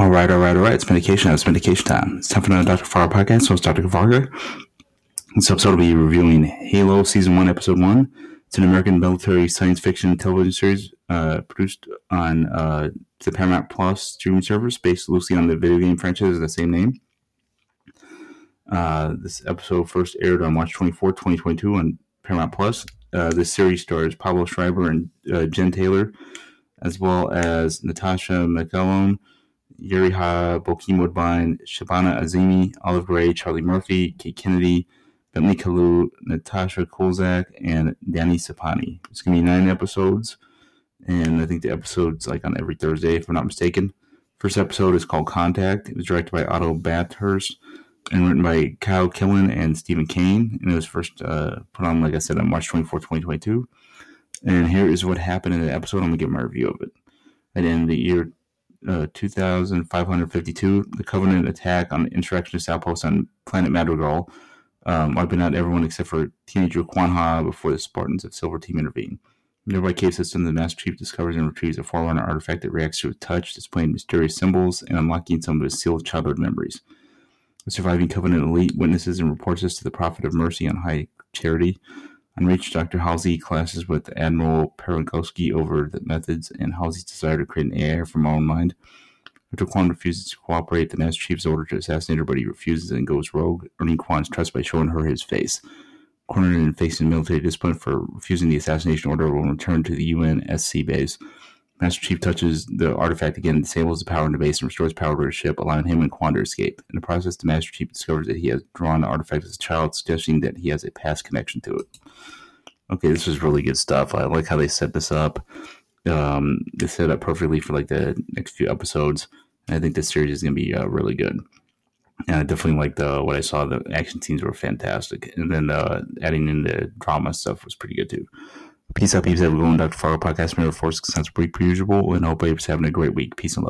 All right, all right, all right. It's medication time. It's medication time. It's time for another Dr. Farr podcast. So it's Dr. Varga. This episode will be reviewing Halo Season 1, Episode 1. It's an American military science fiction television series uh, produced on uh, the Paramount Plus streaming service based loosely on the video game franchise of the same name. Uh, this episode first aired on March 24, 2022 on Paramount Plus. Uh, this series stars Pablo Schreiber and uh, Jen Taylor, as well as Natasha McElhone, Yerin Ha Bokeem Woodbine, Shabana Azimi, Olive Gray, Charlie Murphy, Kate Kennedy, Bentley Kalu, Natasha Culzac, and Danny Sapani. It's going to be nine episodes, and I think the episode's like on every Thursday, if I'm not mistaken. First episode is called Contact. It was directed by Otto Bathurst and written by Kyle Killen and Steven Kane. And it was first uh, put on, like I said, on March 24, 2022. And here is what happened in the episode. I'm going to give my review of it. At the end of the year uh, 2552, the Covenant attack on the insurrectionist outpost on planet Madrigal, um, wiping out everyone except for teenager Kwan Ha before the Spartans of Silver Team intervene. Nearby cave system, the Master Chief discovers and retrieves a Forerunner artifact that reacts to a touch, displaying mysterious symbols and unlocking some of his sealed childhood memories. The surviving Covenant elite witnesses and reports this to the Prophet of Mercy on High Charity. On Reach, Dr. Halsey clashes with Admiral Parangosky over the methods and Halsey's desire to create an AI from our own mind. After Kwan refuses to cooperate, the Master Chief's order to assassinate her, but he refuses and goes rogue, earning Kwan's trust by showing her his face. Cornered and facing military discipline for refusing the assassination order, will return to the UNSC base. Master Chief touches the artifact again, disables the power in the base, and restores power to his ship, allowing him and Kwan to escape. In the process, the Master Chief discovers that he has drawn the artifact as a child, suggesting that he has a past connection to it. Okay, this is really good stuff. I like how they set this up. Um, they set up perfectly for like the next few episodes. And I think this series is going to be uh, really good. And I definitely like the what I saw. The action scenes were fantastic, and then uh, adding in the drama stuff was pretty good too. Peace out, peeps. Everyone, Dr. Fargo podcast, Mirror Force, sounds pretty usual, and I hope everybody's having a great week. Peace and love.